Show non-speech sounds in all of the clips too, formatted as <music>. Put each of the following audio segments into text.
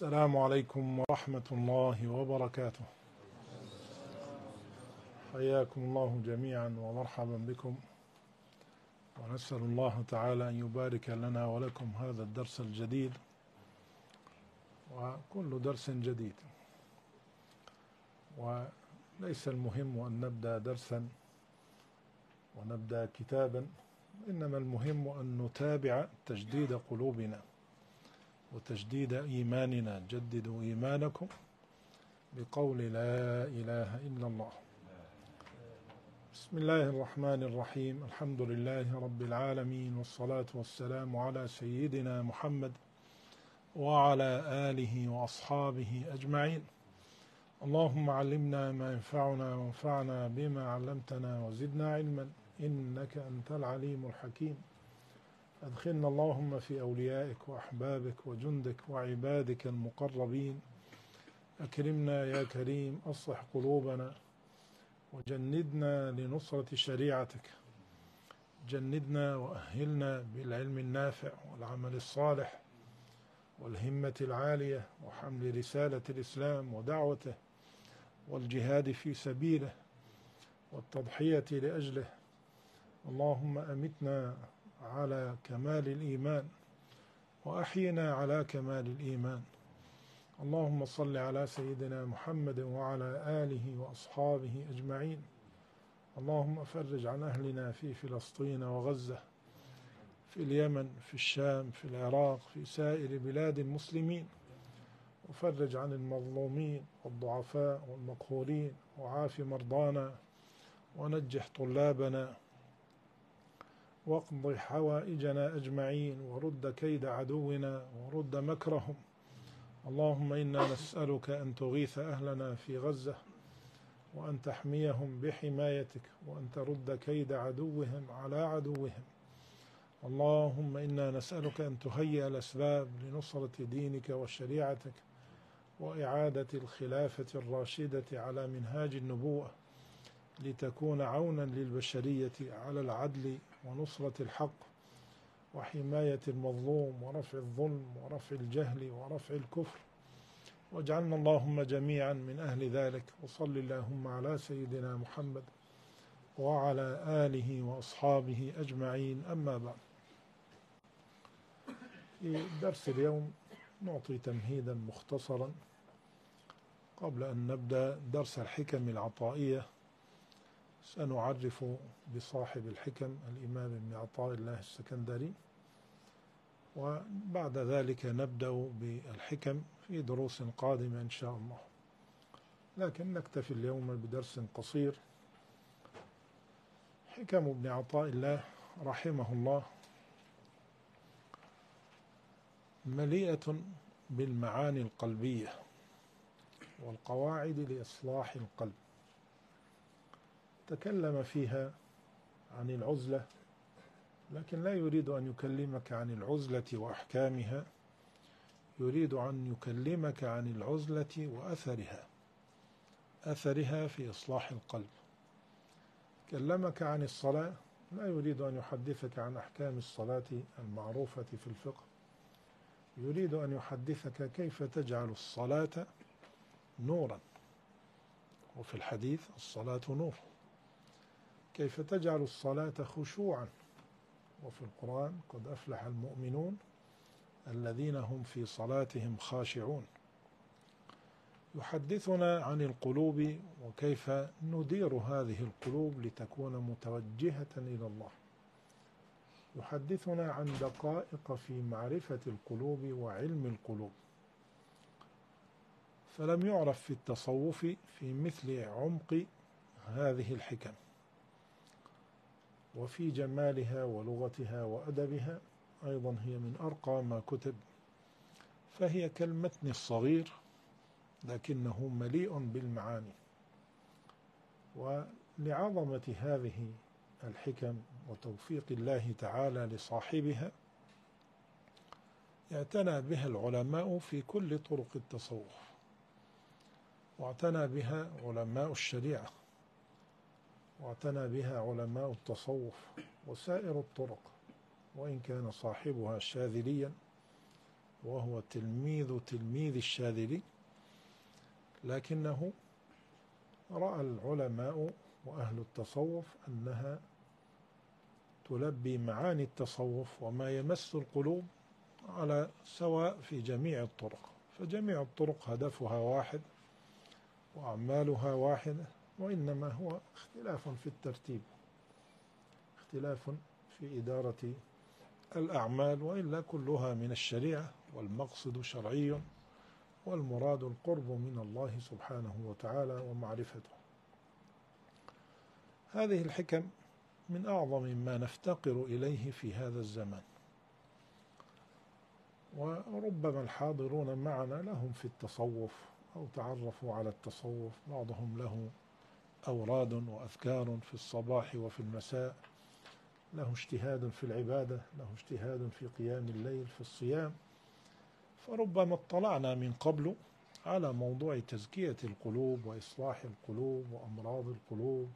السلام عليكم ورحمة الله وبركاته. حياكم الله جميعا ومرحبا بكم. ونسأل الله تعالى أن يبارك لنا ولكم هذا الدرس الجديد وكل درس جديد. وليس المهم أن نبدأ درسا ونبدأ كتابا إنما المهم أن نتابع تجديد قلوبنا. وتجديد إيماننا. جددوا إيمانكم بقول لا إله إلا الله. بسم الله الرحمن الرحيم. الحمد لله رب العالمين والصلاة والسلام على سيدنا محمد وعلى آله وأصحابه أجمعين. اللهم علمنا ما ينفعنا وانفعنا بما علمتنا وزدنا علما. إنك أنت العليم الحكيم. أدخلنا اللهم في أوليائك وأحبابك وجندك وعبادك المقربين. أكرمنا يا كريم أصلح قلوبنا وجندنا لنصرة شريعتك. جندنا وأهلنا بالعلم النافع والعمل الصالح والهمة العالية وحمل رسالة الإسلام ودعوته والجهاد في سبيله والتضحية لأجله. اللهم أمتنا على كمال الإيمان وأحينا على كمال الإيمان. اللهم صل على سيدنا محمد وعلى آله وأصحابه أجمعين. اللهم فرج عن أهلنا في فلسطين وغزة في اليمن في الشام في العراق في سائر بلاد المسلمين. وفرج عن المظلومين والضعفاء والمقهورين وعاف مرضانا ونجح طلابنا واقض حوائجنا أجمعين ورد كيد عدونا ورد مكرهم. اللهم إنا نسألك أن تغيث أهلنا في غزة وأن تحميهم بحمايتك وأن ترد كيد عدوهم على عدوهم. اللهم إنا نسألك أن تهيئ الأسباب لنصرة دينك وشريعتك وإعادة الخلافة الراشدة على منهاج النبوة لتكون عونا للبشرية على العدل ونصرة الحق وحماية المظلوم ورفع الظلم ورفع الجهل ورفع الكفر. واجعلنا اللهم جميعا من أهل ذلك وصل اللهم على سيدنا محمد وعلى آله وأصحابه أجمعين. أما بعد في درس اليوم نعطي تمهيدا مختصرا قبل أن نبدأ درس الحكم العطائية. سنعرف بصاحب الحكم الإمام ابن عطاء الله السكندري وبعد ذلك نبدأ بالحكم في دروس قادمة إن شاء الله. لكن نكتفي اليوم بدرس قصير. حكم ابن عطاء الله رحمه الله مليئة بالمعاني القلبية والقواعد لإصلاح القلب. تكلم فيها عن العزلة لكن لا يريد أن يكلمك عن العزلة وأحكامها يريد أن يكلمك عن العزلة وأثرها أثرها في إصلاح القلب. كلمك عن الصلاة لا يريد أن يحدثك عن أحكام الصلاة المعروفة في الفقه. يريد أن يحدثك كيف تجعل الصلاة نورا. وفي الحديث الصلاة نور. كيف تجعل الصلاة خشوعا؟ وفي القرآن قد أفلح المؤمنون الذين هم في صلاتهم خاشعون. يحدثنا عن القلوب وكيف ندير هذه القلوب لتكون متوجهة إلى الله. يحدثنا عن دقائق في معرفة القلوب وعلم القلوب. فلم يعرف في التصوف في مثل عمق هذه الحكم. وفي جمالها ولغتها وأدبها أيضا هي من أرقى ما كتب فهي كالمتن الصغير لكنه مليء بالمعاني. ولعظمة هذه الحكم وتوفيق الله تعالى لصاحبها اعتنى بها العلماء في كل طرق التصوف واعتنى بها علماء الشريعة. واعتنى بها علماء التصوف وسائر الطرق وإن كان صاحبها شاذليا وهو تلميذ تلميذ الشاذلي لكنه رأى العلماء وأهل التصوف أنها تلبي معاني التصوف وما يمس القلوب على سواء في جميع الطرق. فجميع الطرق هدفها واحد وأعمالها واحدة. وإنما هو اختلاف في الترتيب اختلاف في إدارة الأعمال وإلا كلها من الشريعة والمقصد شرعي والمراد القرب من الله سبحانه وتعالى ومعرفته. هذه الحكم من أعظم ما نفتقر إليه في هذا الزمان. وربما الحاضرون معنا لهم في التصوف أو تعرفوا على التصوف بعضهم له أوراد وأذكار في الصباح وفي المساء. له اجتهاد في العبادة له اجتهاد في قيام الليل في الصيام. فربما اطلعنا من قبل على موضوع تزكية القلوب وإصلاح القلوب وأمراض القلوب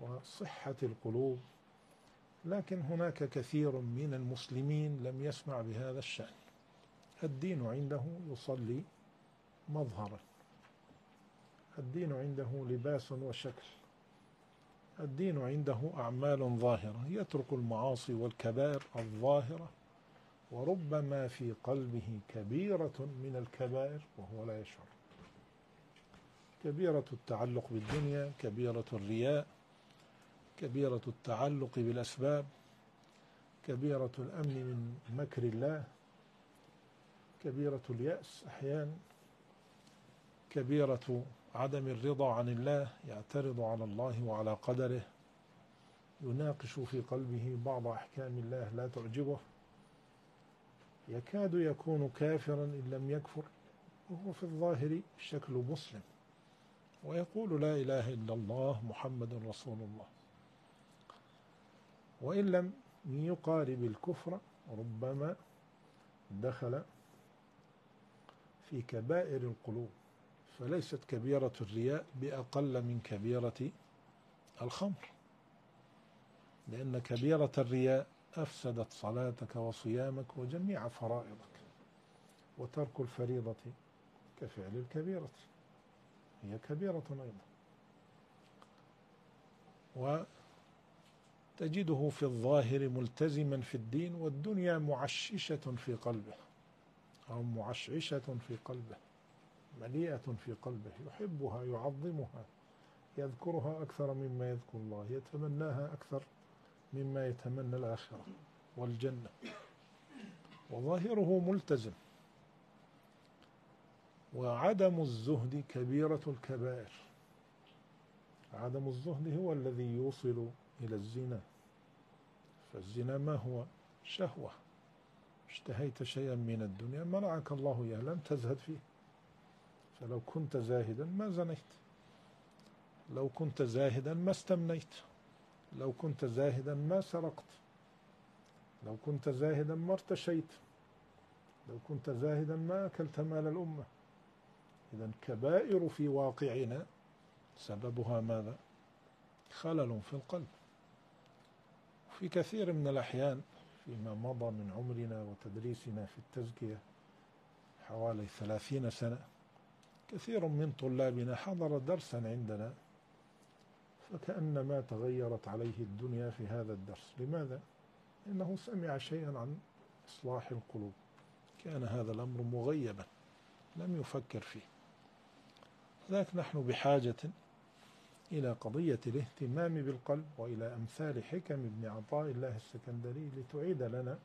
وصحة القلوب. لكن هناك كثير من المسلمين لم يسمع بهذا الشأن. الدين عنده يصلي مظهرا. الدين عنده لباس وشكل. الدين عنده أعمال ظاهرة يترك المعاصي والكبائر الظاهرة وربما في قلبه كبيرة من الكبائر وهو لا يشعر. كبيرة التعلق بالدنيا كبيرة الرياء كبيرة التعلق بالأسباب كبيرة الأمن من مكر الله كبيرة اليأس أحيانا كبيرة عدم الرضا عن الله يعترض على الله وعلى قدره. يناقش في قلبه بعض أحكام الله لا تعجبه. يكاد يكون كافرا إن لم يكفر وهو في الظاهر شكل مسلم. ويقول لا إله إلا الله محمد رسول الله. وإن لم يقارب الكفر ربما دخل في كبائر القلوب. فليست كبيرة الرياء بأقل من كبيرة الخمر. لأن كبيرة الرياء أفسدت صلاتك وصيامك وجميع فرائضك وترك الفريضة كفعل الكبيرة. هي كبيرة أيضا. وتجده في الظاهر ملتزما في الدين والدنيا معششة في قلبه أو معشعشة في قلبه. مليئة في قلبه يحبها يعظمها يذكرها أكثر مما يذكر الله يتمناها أكثر مما يتمنى الآخرة والجنة. وظاهره ملتزم. وعدم الزهد كبيرة الكبائر. عدم الزهد هو الذي يوصل إلى الزنا. فالزنا ما هو؟ شهوة. اشتهيت شيئا من الدنيا منعك الله إياه لم تزهد فيه. فلو كنت زاهدا ما زنيت. لو كنت زاهدا ما استمنيت. لو كنت زاهدا ما سرقت. لو كنت زاهدا ما ارتشيت. لو كنت زاهدا ما أكلت مال الأمة. إذا كبائر في واقعنا سببها ماذا؟ خلل في القلب. في كثير من الأحيان فيما مضى من عمرنا وتدريسنا في التزكية حوالي ثلاثين سنة كثير من طلابنا حضر درسا عندنا فكأنما تغيرت عليه الدنيا في هذا الدرس. لماذا؟ لأنه سمع شيئا عن إصلاح القلوب. كان هذا الأمر مغيبا لم يفكر فيه. لكن نحن بحاجة إلى قضية الاهتمام بالقلب وإلى أمثال حكم ابن عطاء الله السكندري لتعيد لنا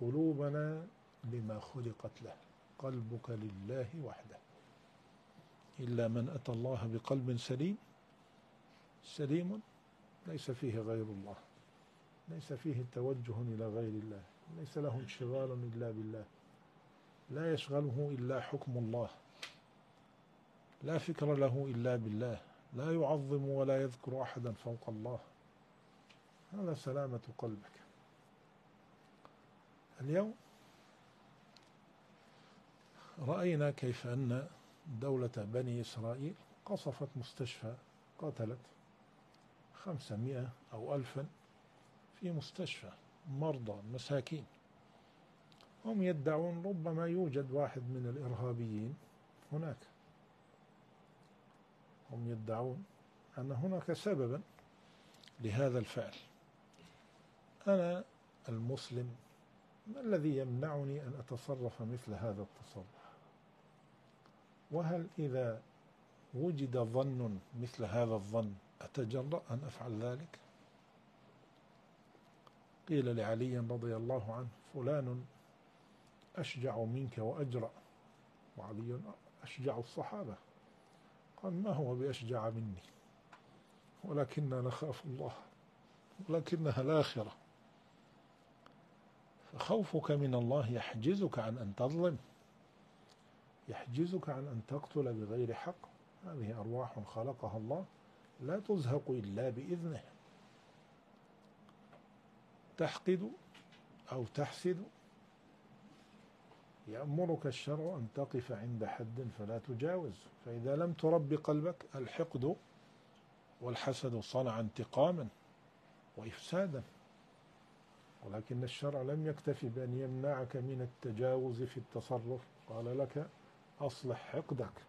قلوبنا لما خلقت له. قلبك لله وحده. إلا من أتى الله بقلب سليم سليم ليس فيه غير الله ليس فيه توجه إلى غير الله ليس له انشغال إلا بالله لا يشغله إلا حكم الله لا فكر له إلا بالله لا يعظم ولا يذكر أحدا فوق الله. هذا سلامة قلبك. اليوم رأينا كيف أن دولة بني إسرائيل قصفت مستشفى قتلت خمسمائة أو ألفا في مستشفى مرضى مساكين. هم يدعون ربما يوجد واحد من الإرهابيين هناك. هم يدعون أن هناك سببا لهذا الفعل. أنا المسلم ما الذي يمنعني أن أتصرف مثل هذا التصرف؟ وهل إذا وجد ظن مثل هذا الظن أتجرأ أن أفعل ذلك؟ قيل لعلي رضي الله عنه فلان أشجع منك وأجرأ. وعلي أشجع الصحابة. قال ما هو بأشجع مني؟ ولكننا نخاف الله ولكنها الآخرة. فخوفك من الله يحجزك عن أن تظلم. يحجزك عن أن تقتل بغير حق. هذه أرواح خلقها الله. لا تزهق إلا بإذنه. تحقد أو تحسد. يأمرك الشرع أن تقف عند حد فلا تجاوز. فإذا لم ترب قلبك الحقد والحسد صنع انتقاما وإفسادا. ولكن الشرع لم يكتفي بأن يمنعك من التجاوز في التصرف. قال لك أصلح حقدك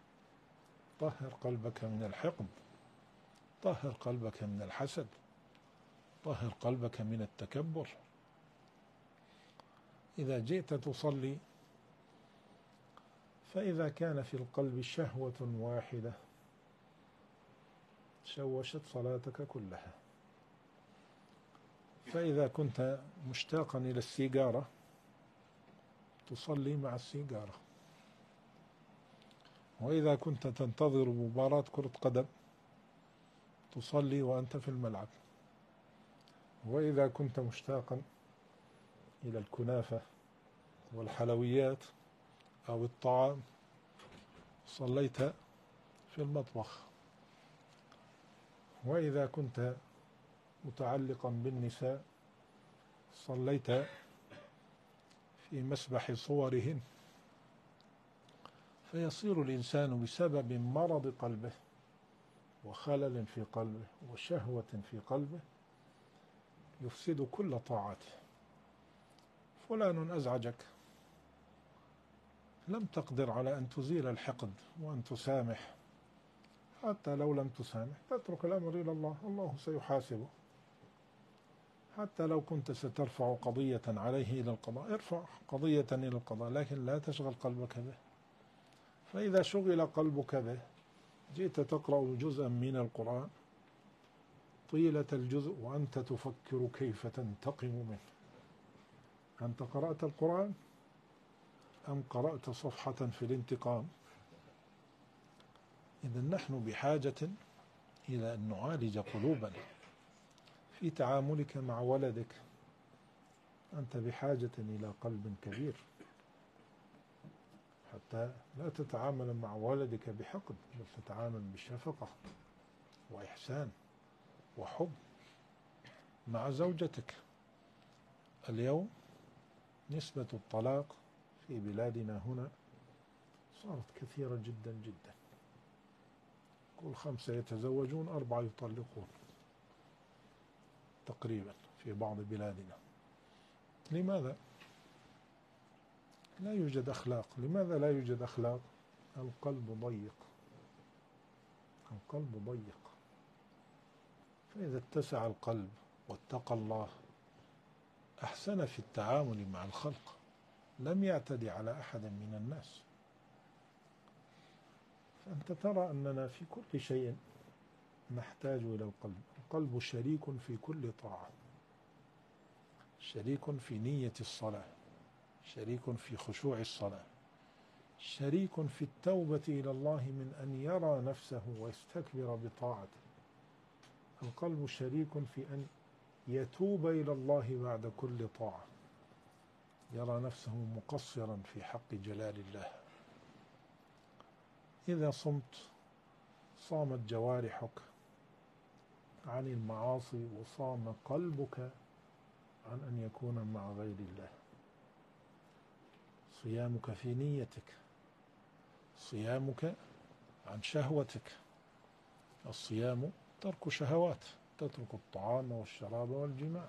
طهر قلبك من الحقد. طهر قلبك من الحسد. طهر قلبك من التكبر. إذا جئت تصلي فإذا كان في القلب شهوة واحدة شوشت صلاتك كلها. فإذا كنت مشتاقا إلى السيجارة تصلي مع السيجارة. وإذا كنت تنتظر مباراة كرة قدم تصلي وأنت في الملعب. وإذا كنت مشتاقا إلى الكنافة والحلويات أو الطعام صليت في المطبخ. وإذا كنت متعلقا بالنساء صليت في مسبح صورهن. فيصير الإنسان بسبب مرض قلبه وخلل في قلبه وشهوة في قلبه يفسد كل طاعته. فلان أزعجك. لم تقدر على أن تزيل الحقد وأن تسامح. حتى لو لم تسامح تترك الأمر إلى الله الله سيحاسبه. حتى لو كنت سترفع قضية عليه إلى القضاء ارفع قضية إلى القضاء لكن لا تشغل قلبك به. فإذا شغل قلبك به جئت تقرأ جزءا من القرآن طيلة الجزء وأنت تفكر كيف تنتقم منه. أنت قرأت القرآن؟ أم قرأت صفحة في الانتقام؟ إذا نحن بحاجة إلى أن نعالج قلوبنا في تعاملك مع ولدك. أنت بحاجة إلى قلب كبير. حتى لا تتعامل مع ولدك بحقد بل تتعامل بشفقة وإحسان وحب مع زوجتك. اليوم نسبة الطلاق في بلادنا هنا صارت كثيرة جدا جدا. كل خمسة يتزوجون أربعة يطلقون تقريبا في بعض بلادنا. لماذا؟ لا يوجد أخلاق. لماذا لا يوجد أخلاق؟ القلب ضيق. القلب ضيق. فإذا اتسع القلب واتقى الله أحسن في التعامل مع الخلق. لم يعتدي على أحد من الناس. فأنت ترى أننا في كل شيء نحتاج إلى القلب. القلب شريك في كل طاعة. شريك في نية الصلاة. شريك في خشوع الصلاة. شريك في التوبة إلى الله من أن يرى نفسه ويستكبر بطاعته. القلب شريك في أن يتوب إلى الله بعد كل طاعة. يرى نفسه مقصرا في حق جلال الله. إذا صمت صامت جوارحك عن المعاصي وصام قلبك عن أن يكون مع غير الله. صيامك في نيتك. صيامك عن شهوتك. الصيام ترك شهوات تترك الطعام والشراب والجماع.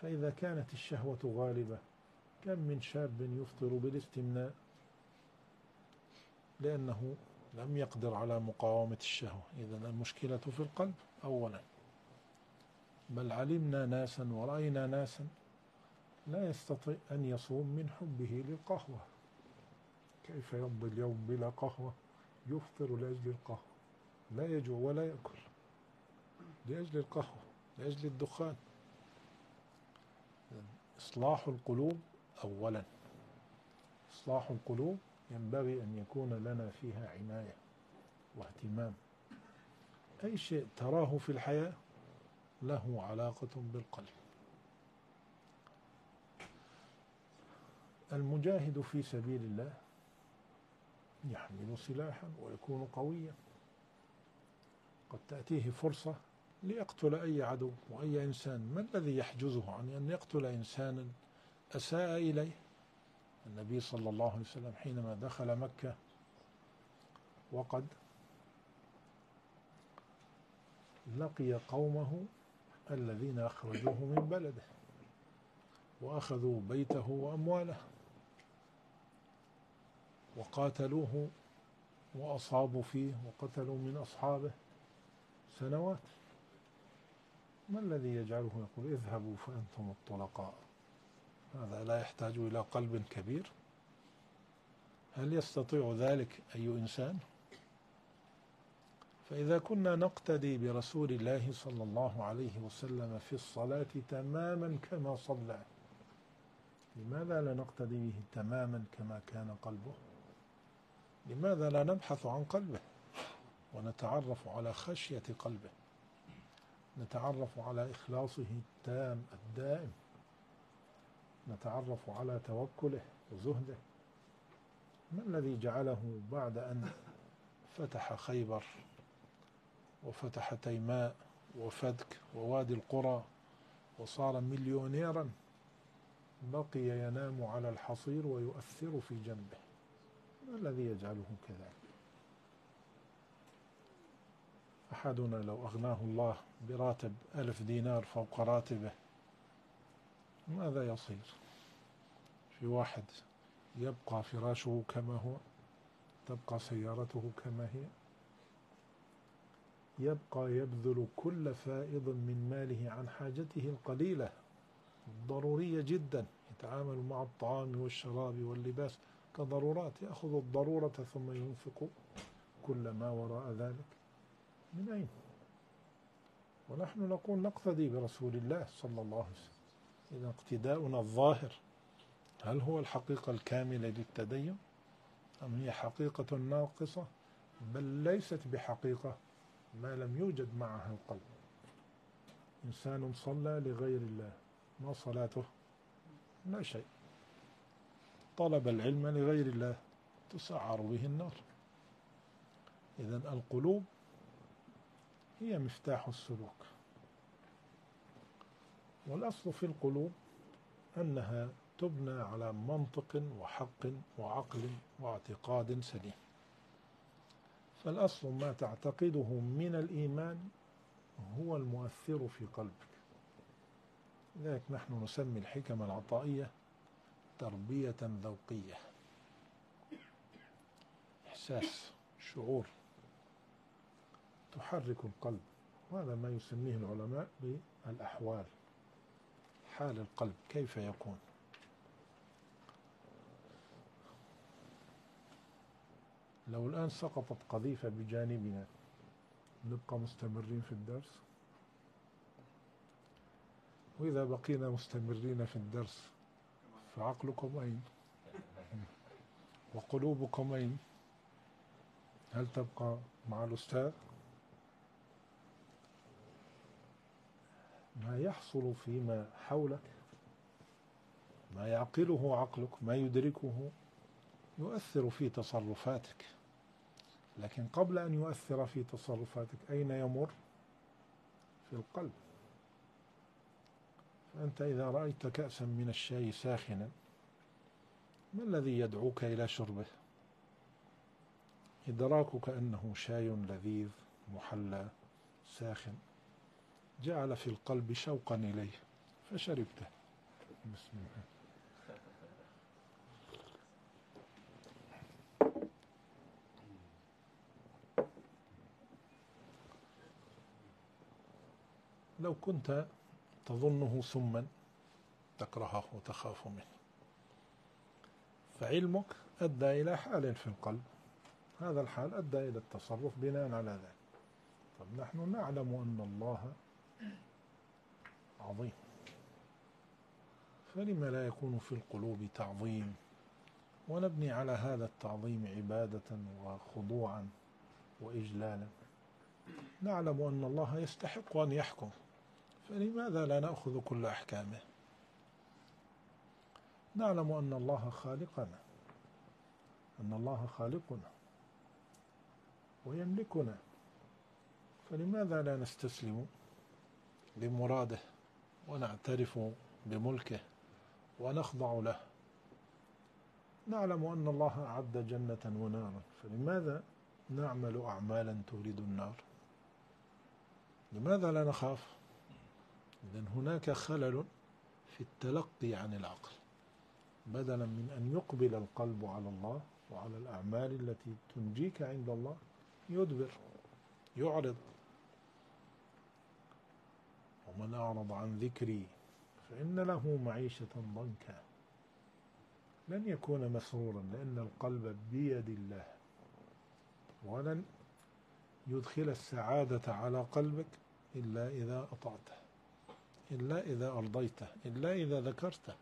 فإذا كانت الشهوة غالبة كم من شاب يفطر بالاستمناء؟ لأنه لم يقدر على مقاومة الشهوة. إذا المشكلة في القلب أولا. بل علمنا ناسا ورأينا ناسا لا يستطيع أن يصوم من حبه للقهوة. كيف يمضي اليوم بلا قهوة؟ يفطر لأجل القهوة. لا يجوع ولا يأكل. لأجل القهوة لأجل الدخان. إصلاح القلوب أولا. إصلاح القلوب ينبغي أن يكون لنا فيها عناية واهتمام. أي شيء تراه في الحياة له علاقة بالقلب. المجاهد في سبيل الله يحمل سلاحا ويكون قويا. قد تأتيه فرصة ليقتل أي عدو وأي إنسان. ما الذي يحجزه عن أن يقتل إنسانا أساء إليه؟ النبي صلى الله عليه وسلم حينما دخل مكة وقد لقي قومه الذين أخرجوه من بلده وأخذوا بيته وأمواله. وقاتلوه وأصابوا فيه وقتلوا من أصحابه سنوات. ما الذي يجعله يقول اذهبوا فأنتم الطلقاء؟ هذا لا يحتاج إلى قلب كبير. هل يستطيع ذلك أي إنسان؟ فإذا كنا نقتدي برسول الله صلى الله عليه وسلم في الصلاة تماما كما صلى لماذا لا نقتدي به تماما كما كان قلبه؟ لماذا لا نبحث عن قلبه ونتعرف على خشية قلبه؟ نتعرف على إخلاصه التام الدائم. نتعرف على توكله وزهده. ما الذي جعله بعد أن فتح خيبر وفتح تيماء وفدك ووادي القرى وصار مليونيرا؟ بقي ينام على الحصير ويؤثر في جنبه. ما الذي يجعله كذلك. أحدنا لو أغناه الله براتب ألف دينار فوق راتبه ماذا يصير؟ في واحد يبقى فراشه كما هو تبقى سيارته كما هي؟ يبقى يبذل كل فائض من ماله عن حاجته القليلة ضرورية جدا يتعامل مع الطعام والشراب واللباس. كضرورات يأخذ الضرورة ثم ينفق كل ما وراء ذلك. من أين؟ ونحن نقول نقتدي برسول الله صلى الله عليه وسلم. إذا اقتداؤنا الظاهر هل هو الحقيقة الكاملة للتدين؟ أم هي حقيقة ناقصة؟ بل ليست بحقيقة ما لم يوجد معها القلب إنسان صلى لغير الله ما صلاته؟ لا شيء. طلب العلم لغير الله تسعر به النار. إذا القلوب هي مفتاح السلوك. والأصل في القلوب أنها تبنى على منطق وحق وعقل واعتقاد سليم. فالأصل ما تعتقده من الإيمان هو المؤثر في قلبك. لذلك نحن نسمي الحكم العطائية تربية ذوقية. إحساس شعور تحرك القلب وهذا ما يسميه العلماء بالأحوال. حال القلب كيف يكون؟ لو الآن سقطت قذيفة بجانبنا نبقى مستمرين في الدرس؟ وإذا بقينا مستمرين في الدرس فعقلكم أين؟ وقلوبكم أين؟ هل تبقى مع الأستاذ؟ ما يحصل فيما حولك ما يعقله عقلك ما يدركه يؤثر في تصرفاتك. لكن قبل أن يؤثر في تصرفاتك أين يمر؟ في القلب. أنت إذا رأيت كأسا من الشاي ساخنا ما الذي يدعوك إلى شربه؟ إدراكك أنه شاي لذيذ محلى ساخن جعل في القلب شوقا إليه فشربته. بسم الله. لو كنت تظنه سما تكرهه وتخاف منه. فعلمك أدى إلى حال في القلب. هذا الحال أدى إلى التصرف بناء على ذلك. طب نحن نعلم أن الله عظيم. فلما لا يكون في القلوب تعظيم؟ ونبني على هذا التعظيم عبادة وخضوعا وإجلالا. نعلم أن الله يستحق أن يحكم. فلماذا لا نأخذ كل أحكامه؟ نعلم أن الله خالقنا. أن الله خالقنا ويملكنا. فلماذا لا نستسلم لمراده ونعترف بملكه ونخضع له؟ نعلم أن الله أعد جنة ونارا. فلماذا نعمل أعمالا تورد النار؟ لماذا لا نخاف؟ إذن هناك خلل في التلقي عن العقل بدلا من أن يقبل القلب على الله وعلى الأعمال التي تنجيك عند الله يدبر يعرض. ومن أعرض عن ذكري فإن له معيشة ضنكا. لن يكون مسرورا لأن القلب بيد الله. ولن يدخل السعادة على قلبك إلا إذا أطعته. إلا إذا أرضيته إلا إذا ذكرته.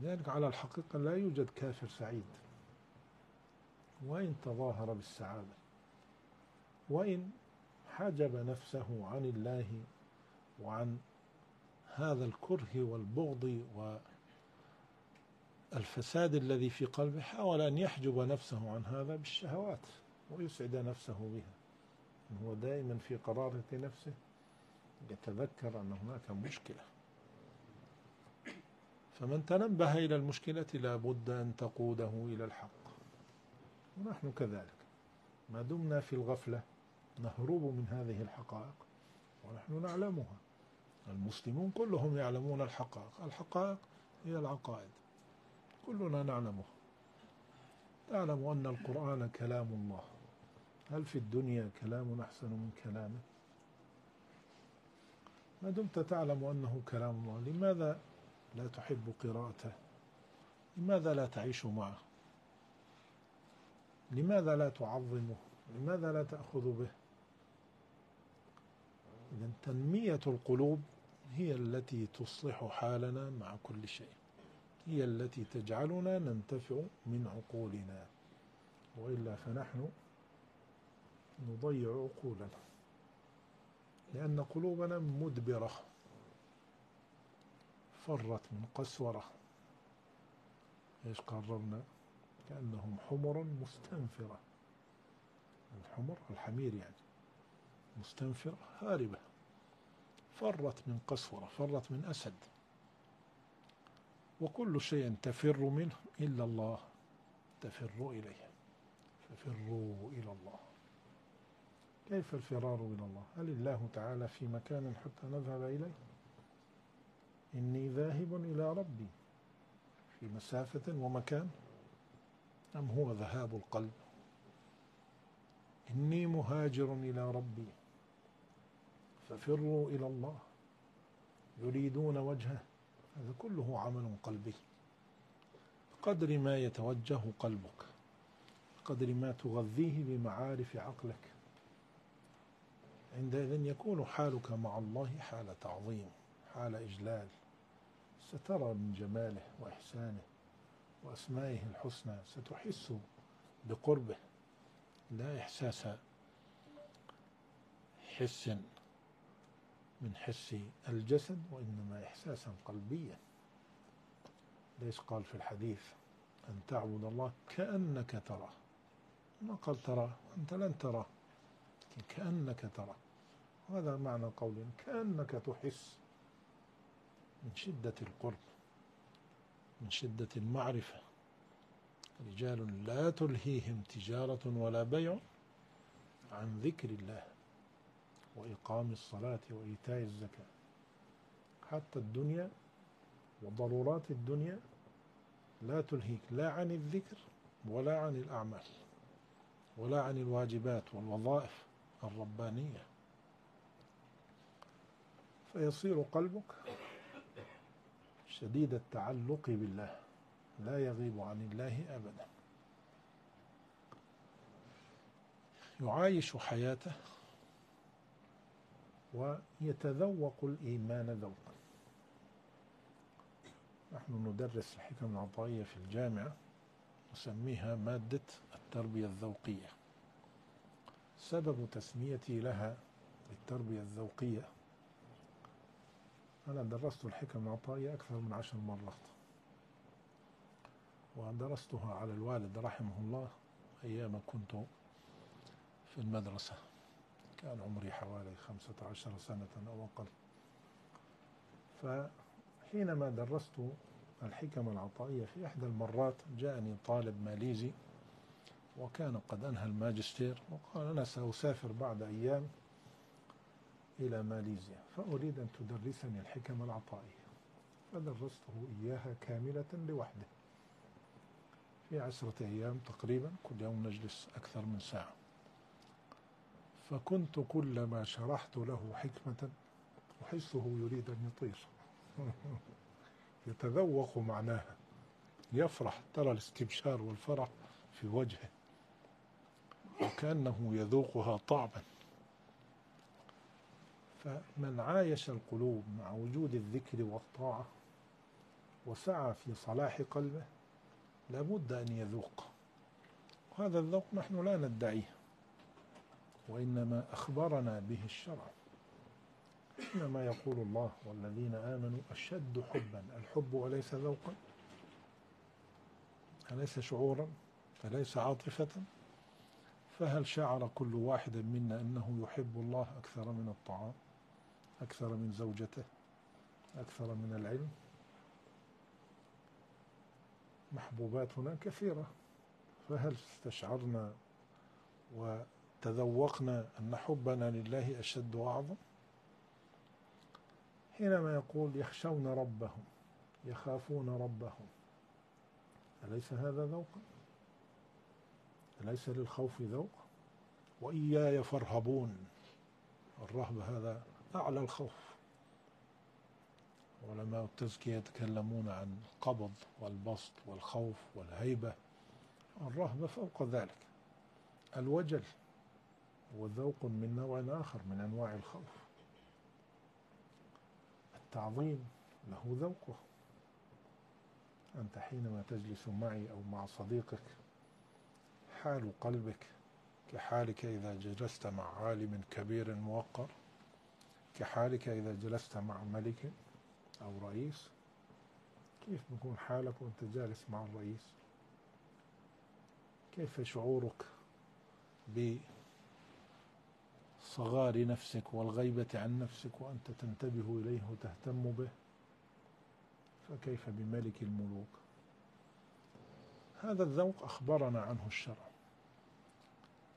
لذلك على الحقيقة لا يوجد كافر سعيد. وإن تظاهر بالسعادة وإن حجب نفسه عن الله وعن هذا الكره والبغض والفساد الذي في قلبه حاول أن يحجب نفسه عن هذا بالشهوات ويسعد نفسه بها. هو دائما في قرارة نفسه يتذكر أن هناك مشكلة. فمن تنبه إلى المشكلة لا بد أن تقوده إلى الحق. ونحن كذلك. ما دمنا في الغفلة نهرب من هذه الحقائق ونحن نعلمها. المسلمون كلهم يعلمون الحقائق. الحقائق هي العقائد. كلنا نعلمها. تعلم أن القرآن كلام الله. هل في الدنيا كلام أحسن من كلامه؟ ما دمت تعلم أنه كلام الله. لماذا لا تحب قراءته؟ لماذا لا تعيش معه؟ لماذا لا تعظمه؟ لماذا لا تأخذ به؟ إذا تنمية القلوب هي التي تصلح حالنا مع كل شيء. هي التي تجعلنا ننتفع من عقولنا. وإلا فنحن نضيع عقولنا. لأن قلوبنا مدبرة. فرت من قسورة. إيش قررنا؟ كأنهم حمر مستنفرة. الحمر الحمير يعني. مستنفرة هاربة. فرت من قسورة فرت من أسد. وكل شيء تفر منه إلا الله. تفر إليه. ففروا إلى الله. كيف الفرار إلى الله؟ هل الله تعالى في مكان حتى نذهب إليه؟ إني ذاهب إلى ربي. في مسافة ومكان؟ أم هو ذهاب القلب؟ إني مهاجر إلى ربي. ففروا إلى الله. يريدون وجهه. هذا كله عمل قلبي. قدر ما يتوجه قلبك. قدر ما تغذيه بمعارف عقلك. عندئذ يكون حالك مع الله حال تعظيم حال إجلال. سترى من جماله وإحسانه وأسمائه الحسنى ستحس بقربه. لا إحساس حس من حس الجسد وإنما إحساسا قلبيا. ليش قال في الحديث أن تعبد الله كأنك تراه. ما قال تراه؟ أنت لن تراه. كأنك تراه هذا معنى قول كأنك تحس من شدة القرب من شدة المعرفة. رجال لا تلهيهم تجارة ولا بيع عن ذكر الله وإقام الصلاة وإيتاء الزكاة. حتى الدنيا وضرورات الدنيا لا تلهيك لا عن الذكر ولا عن الأعمال ولا عن الواجبات والوظائف. الربانية. فيصير قلبك شديد التعلق بالله لا يغيب عن الله أبدا. يعايش حياته ويتذوق الإيمان ذوقا. نحن ندرس الحكم العطائية في الجامعة نسميها مادة التربية الذوقية. سبب تسميتي لها التربية الذوقية. أنا درست الحكم العطائية أكثر من عشر مرات. ودرستها على الوالد رحمه الله أيام كنت في المدرسة. كان عمري حوالي خمسة عشر سنة أو أقل. فحينما درست الحكم العطائية في إحدى المرات جاءني طالب ماليزي وكان قد أنهى الماجستير وقال أنا سأسافر بعد أيام إلى ماليزيا فأريد أن تدرسني الحكم العطائية فدرسته إياها كاملة لوحده. في عشرة أيام تقريبا كل يوم نجلس أكثر من ساعة. فكنت كلما شرحت له حكمة أحسه يريد أن يطير. <laughs> يتذوق معناها. يفرح ترى الاستبشار والفرح في وجهه. وكأنه يذوقها طعما. فمن عايش القلوب مع وجود الذكر والطاعة وسعى في صلاح قلبه لابد أن يذوق. وهذا الذوق نحن لا ندعيه وإنما أخبرنا به الشرع. إنما يقول الله والذين آمنوا أشد حبا الحب أليس ذوقا؟ أليس شعورا؟ أليس عاطفة؟ فهل شعر كل واحد منا أنه يحب الله أكثر من الطعام؟ أكثر من زوجته؟ أكثر من العلم؟ محبوباتنا كثيرة. فهل استشعرنا وتذوقنا أن حبنا لله أشد وأعظم؟ حينما يقول يخشون ربهم يخافون ربهم أليس هذا ذوقا؟ أليس للخوف ذوق؟ وإياي فارهبون. الرهب هذا أعلى الخوف. علماء التزكية يتكلمون عن القبض والبسط والخوف والهيبة. الرهبة فوق ذلك. الوجل هو ذوق من نوع آخر من أنواع الخوف. التعظيم له ذوقه. أنت حينما تجلس معي أو مع صديقك حال قلبك كحالك إذا جلست مع عالم كبير موقر كحالك إذا جلست مع ملك أو رئيس كيف بيكون حالك وأنت جالس مع الرئيس؟ كيف شعورك بصغار نفسك والغيبة عن نفسك وأنت تنتبه إليه وتهتم به؟ فكيف بملك الملوك؟ هذا الذوق أخبرنا عنه الشرع.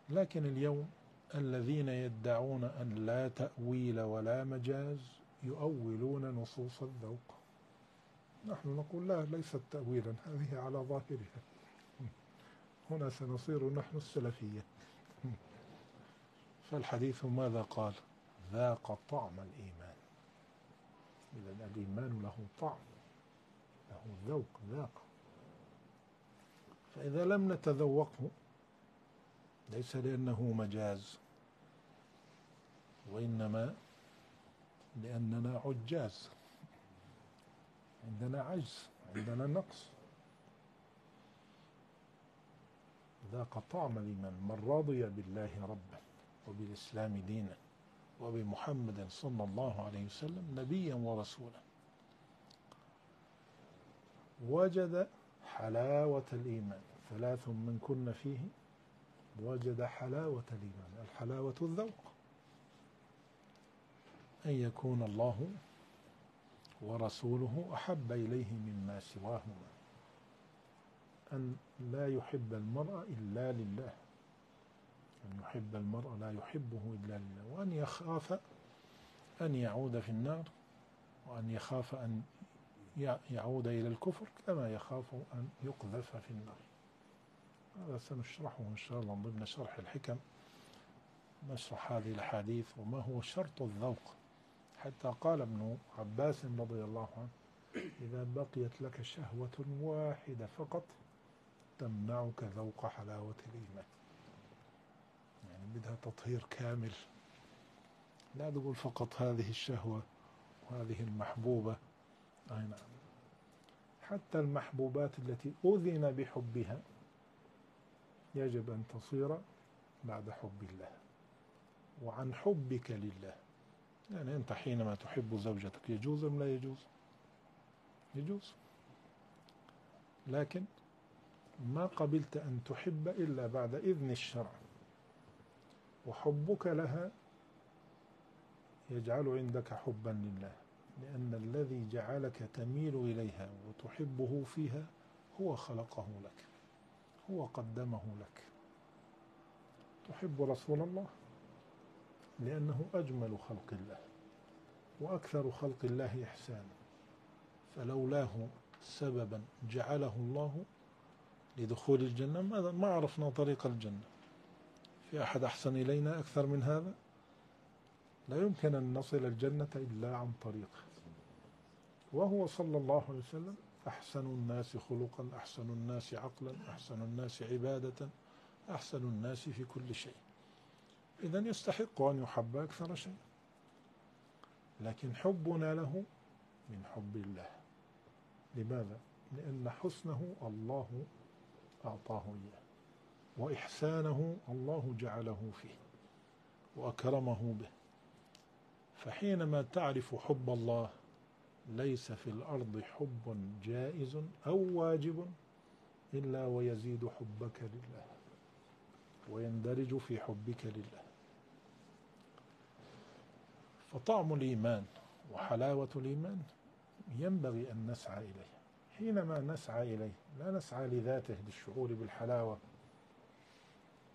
لكن اليوم الذين يدعون أن لا تأويل ولا مجاز يؤولون نصوص الذوق. نحن نقول لا ليست تأويلا هذه على ظاهرها. هنا سنصير نحن السلفية. فالحديث ماذا قال؟ ذاق طعم الإيمان. إذا الإيمان له طعم له ذوق ذاق. فإذا لم نتذوقه ليس لأنه مجاز وإنما لأننا عجاز. عندنا عجز عندنا نقص. ذاق طعم الإيمان من رضي بالله ربا وبالإسلام دينا وبمحمد صلى الله عليه وسلم نبيا ورسولا وجد حلاوة الإيمان. ثلاث من كن فيه وجد حلاوة الإيمان الحلاوة الذوق. أن يكون الله ورسوله أحب إليه مما سواهما. أن لا يحب المرء إلا لله. أن يحب المرء لا يحبه إلا لله. وأن يخاف أن يعود في النار. وأن يخاف أن يعود إلى الكفر كما يخاف أن يقذف في النار. هذا سنشرحه إن شاء الله ضمن شرح الحكم. نشرح هذه الأحاديث وما هو شرط الذوق. حتى قال ابن عباس رضي الله عنه إذا بقيت لك شهوة واحدة فقط تمنعك ذوق حلاوة الإيمان. يعني بدها تطهير كامل. لا تقول فقط هذه الشهوة وهذه المحبوبة. أي نعم. حتى المحبوبات التي أذن بحبها يجب أن تصير بعد حب الله. وعن حبك لله. يعني أنت حينما تحب زوجتك يجوز أم لا يجوز؟ يجوز. لكن ما قبلت أن تحب إلا بعد إذن الشرع. وحبك لها يجعل عندك حبا لله. لأن الذي جعلك تميل إليها وتحبه فيها هو خلقه لك. هو قدمه لك. تحب رسول الله؟ لأنه أجمل خلق الله وأكثر خلق الله إحسانا فلولاه سببا جعله الله لدخول الجنة. ما عرفنا طريق الجنة. في أحد أحسن إلينا أكثر من هذا؟ لا يمكن أن نصل الجنة إلا عن طريقه وهو صلى الله عليه وسلم أحسن الناس خلقا أحسن الناس عقلا أحسن الناس عبادة أحسن الناس في كل شيء. إذا يستحق أن يحب أكثر شيء. لكن حبنا له من حب الله. لماذا؟ لأن حسنه الله أعطاه إياه. وإحسانه الله جعله فيه. وأكرمه به. فحينما تعرف حب الله ليس في الأرض حب جائز أو واجب إلا ويزيد حبك لله ويندرج في حبك لله. فطعم الإيمان وحلاوة الإيمان ينبغي أن نسعى إليه. حينما نسعى إليه لا نسعى لذاته للشعور بالحلاوة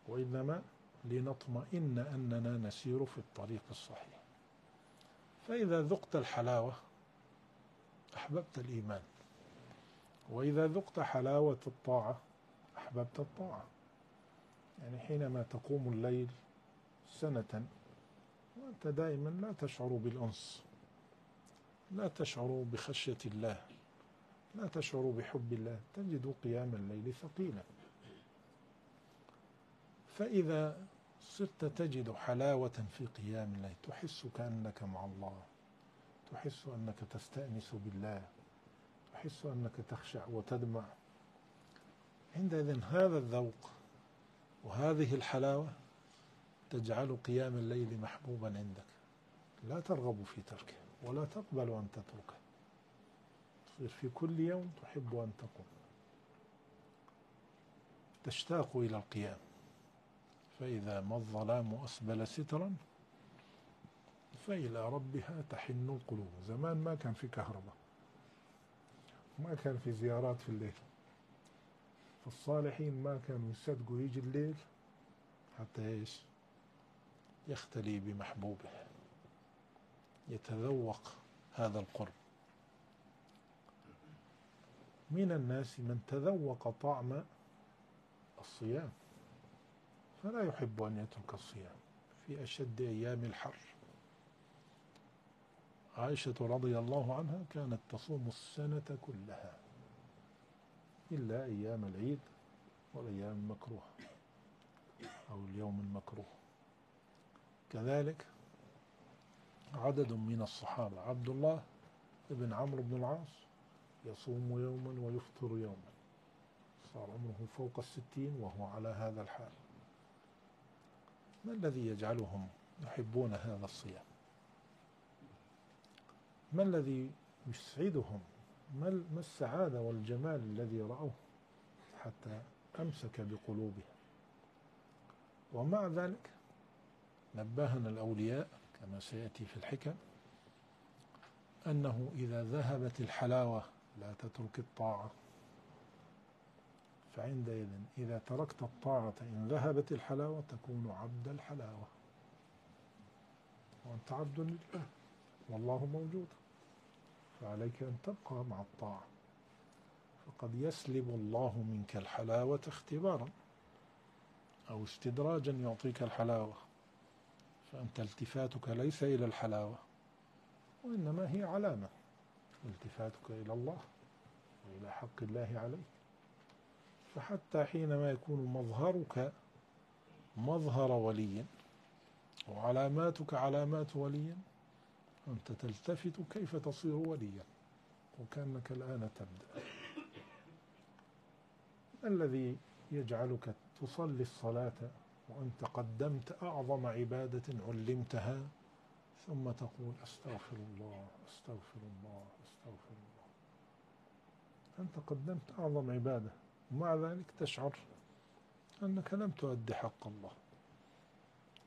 وإنما لنطمئن أننا نسير في الطريق الصحيح. فإذا ذقت الحلاوة أحببت الإيمان. وإذا ذقت حلاوة الطاعة أحببت الطاعة. يعني حينما تقوم الليل سنة وأنت دائما لا تشعر بالأنس لا تشعر بخشية الله لا تشعر بحب الله تجد قيام الليل ثقيلا. فإذا صرت تجد حلاوة في قيام الليل تحس كأنك مع الله. تحس أنك تستأنس بالله تحس أنك تخشع وتدمع. عندئذ هذا الذوق وهذه الحلاوة تجعل قيام الليل محبوبا عندك. لا ترغب في تركه ولا تقبل أن تتركه. تصير في كل يوم تحب أن تقوم. تشتاق إلى القيام. فإذا ما الظلام أسبل سترا فإلى ربها تحن القلوب. زمان ما كان في كهرباء ما كان في زيارات في الليل. فالصالحين ما كانوا يصدقوا يجي الليل حتى إيش؟ يختلي بمحبوبه يتذوق هذا القرب. من الناس من تذوق طعم الصيام فلا يحب أن يترك الصيام في أشد أيام الحر. عائشة رضي الله عنها كانت تصوم السنة كلها إلا أيام العيد والأيام المكروه أو اليوم المكروه. كذلك عدد من الصحابة عبد الله بن عمرو بن العاص يصوم يوما ويفطر يوما صار عمره فوق الستين وهو على هذا الحال. ما الذي يجعلهم يحبون هذا الصيام؟ ما الذي يسعدهم؟ ما السعادة والجمال الذي رأوه حتى أمسك بقلوبهم؟ ومع ذلك نبهنا الأولياء كما سيأتي في الحكم أنه إذا ذهبت الحلاوة لا تترك الطاعة. فعندئذ إذا تركت الطاعة إن ذهبت الحلاوة تكون عبد الحلاوة. وأنت عبد لله. والله موجود. فعليك أن تبقى مع الطاعة. فقد يسلب الله منك الحلاوة اختبارا أو استدراجا يعطيك الحلاوة. فأنت التفاتك ليس إلى الحلاوة وإنما هي علامة. التفاتك إلى الله وإلى حق الله عليك. فحتى حينما يكون مظهرك مظهر ولي وعلاماتك علامات ولي أنت تلتفت كيف تصير وليا؟ وكأنك الآن تبدأ. الذي يجعلك تصلي الصلاة وأنت قدمت أعظم عبادة علمتها؟ ثم تقول أستغفر الله أستغفر الله أستغفر الله. أنت قدمت أعظم عبادة. ومع ذلك تشعر أنك لم تؤدي حق الله.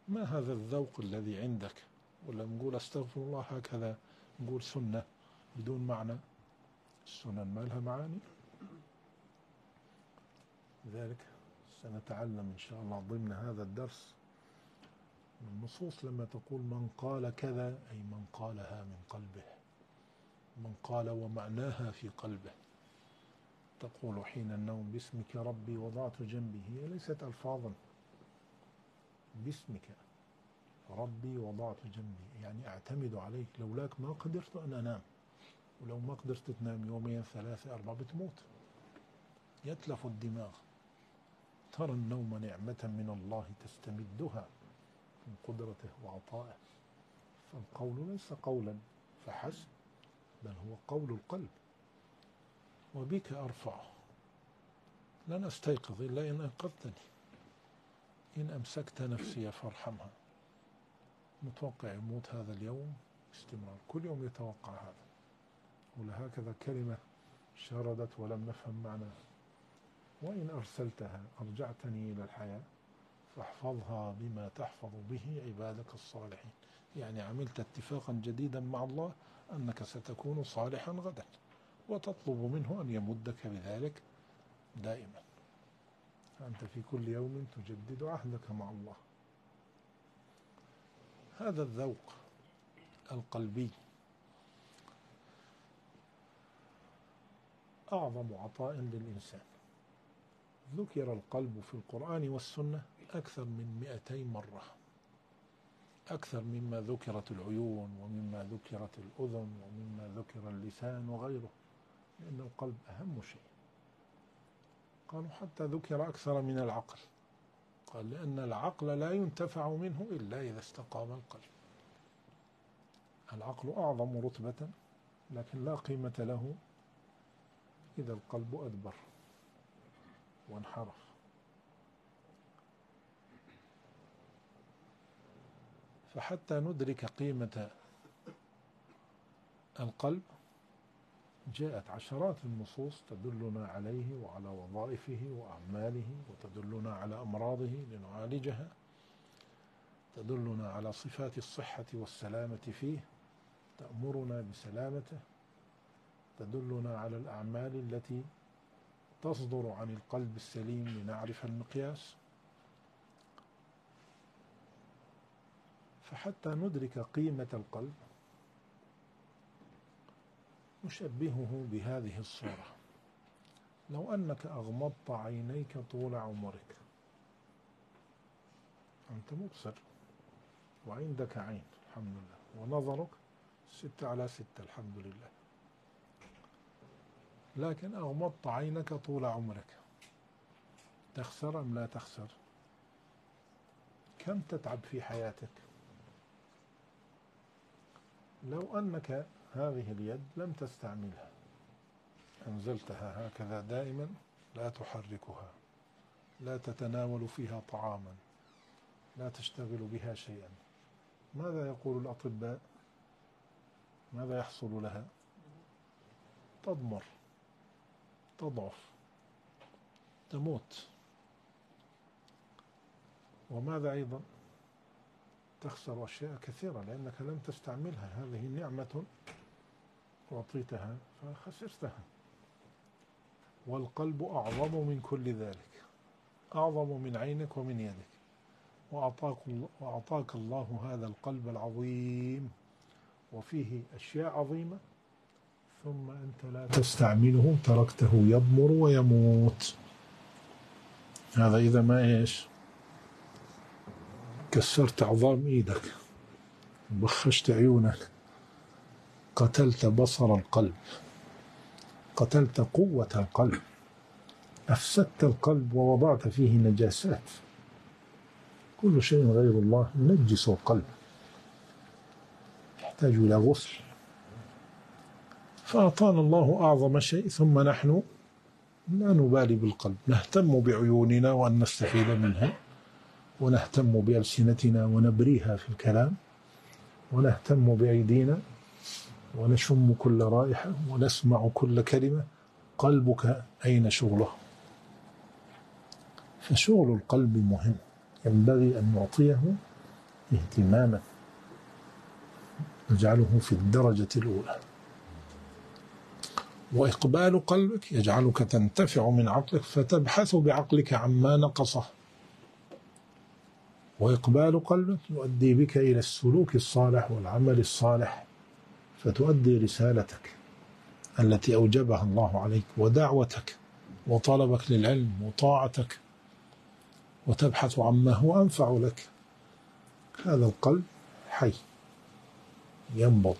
ما هذا الذوق الذي عندك؟ ولا نقول أستغفر الله هكذا نقول سنة بدون معنى. السنن ما لها معاني. لذلك سنتعلم إن شاء الله ضمن هذا الدرس النصوص لما تقول من قال كذا أي من قالها من قلبه. من قال ومعناها في قلبه. تقول حين النوم باسمك ربي وضعت جنبي هي ليست ألفاظا. باسمك. ربي وضعت جنبي. يعني أعتمد عليك لولاك ما قدرت أن أنام ولو ما قدرت تنام يومين ثلاثة أربعة بتموت. يتلف الدماغ. ترى النوم نعمة من الله تستمدها من قدرته وعطائه. فالقول ليس قولا فحسب بل هو قول القلب. وبك أرفع لن أستيقظ إلا إن أنقذتني. إن أمسكت نفسي فارحمها. متوقع يموت هذا اليوم باستمرار كل يوم يتوقع هذا. ولهكذا كلمة شردت ولم نفهم معناها وإن أرسلتها أرجعتني إلى الحياة فاحفظها بما تحفظ به عبادك الصالحين. يعني عملت اتفاقا جديدا مع الله أنك ستكون صالحا غدا. وتطلب منه أن يمدك بذلك دائما. فأنت في كل يوم تجدد عهدك مع الله. هذا الذوق القلبي. أعظم عطاء للإنسان. ذكر القلب في القرآن والسنة أكثر من مئتي مرة. أكثر مما ذكرت العيون ومما ذكرت الأذن ومما ذكر اللسان وغيره لأن القلب أهم شيء. قالوا حتى ذكر أكثر من العقل. قال لأن العقل لا ينتفع منه إلا إذا استقام القلب. العقل أعظم رتبة لكن لا قيمة له إذا القلب أدبر وانحرف. فحتى ندرك قيمة القلب جاءت عشرات النصوص تدلنا عليه وعلى وظائفه وأعماله وتدلنا على أمراضه لنعالجها تدلنا على صفات الصحة والسلامة فيه تأمرنا بسلامته تدلنا على الأعمال التي تصدر عن القلب السليم لنعرف المقياس. فحتى ندرك قيمة القلب نشبهه بهذه الصورة. لو أنك أغمضت عينيك طول عمرك. أنت مبصر. وعندك عين. الحمد لله. ونظرك ستة على ستة. الحمد لله. لكن أغمضت عينك طول عمرك. تخسر أم لا تخسر؟ كم تتعب في حياتك؟ لو أنك هذه اليد لم تستعملها. أنزلتها هكذا دائما لا تحركها لا تتناول فيها طعاما لا تشتغل بها شيئا. ماذا يقول الأطباء؟ ماذا يحصل لها؟ تضمر تضعف تموت. وماذا أيضا؟ تخسر أشياء كثيرة لأنك لم تستعملها. هذه نعمة أعطيتها فخسرتها. والقلب أعظم من كل ذلك. أعظم من عينك ومن يدك. وأعطاك, وأعطاك الله هذا القلب العظيم. وفيه أشياء عظيمة. ثم أنت لا تستعمله. تركته يضمر ويموت. هذا إذا ما إيش؟ كسرت عظام إيدك. بخشت عيونك. قتلت بصر القلب. قتلت قوة القلب. أفسدت القلب ووضعت فيه نجاسات. كل شيء غير الله ينجس القلب. يحتاج إلى غسل. فأعطانا الله أعظم شيء ثم نحن لا نبالي بالقلب. نهتم بعيوننا وأن نستفيد منها ونهتم بألسنتنا ونبريها في الكلام ونهتم بأيدينا ونشم كل رائحة ونسمع كل كلمة. قلبك أين شغله؟ فشغل القلب مهم. ينبغي أن نعطيه اهتماما. نجعله في الدرجة الأولى. وإقبال قلبك يجعلك تنتفع من عقلك فتبحث بعقلك عما نقصه. وإقبال قلبك يؤدي بك إلى السلوك الصالح والعمل الصالح. فتؤدي رسالتك التي أوجبها الله عليك ودعوتك وطلبك للعلم وطاعتك وتبحث عما هو أنفع لك. هذا القلب حي ينبض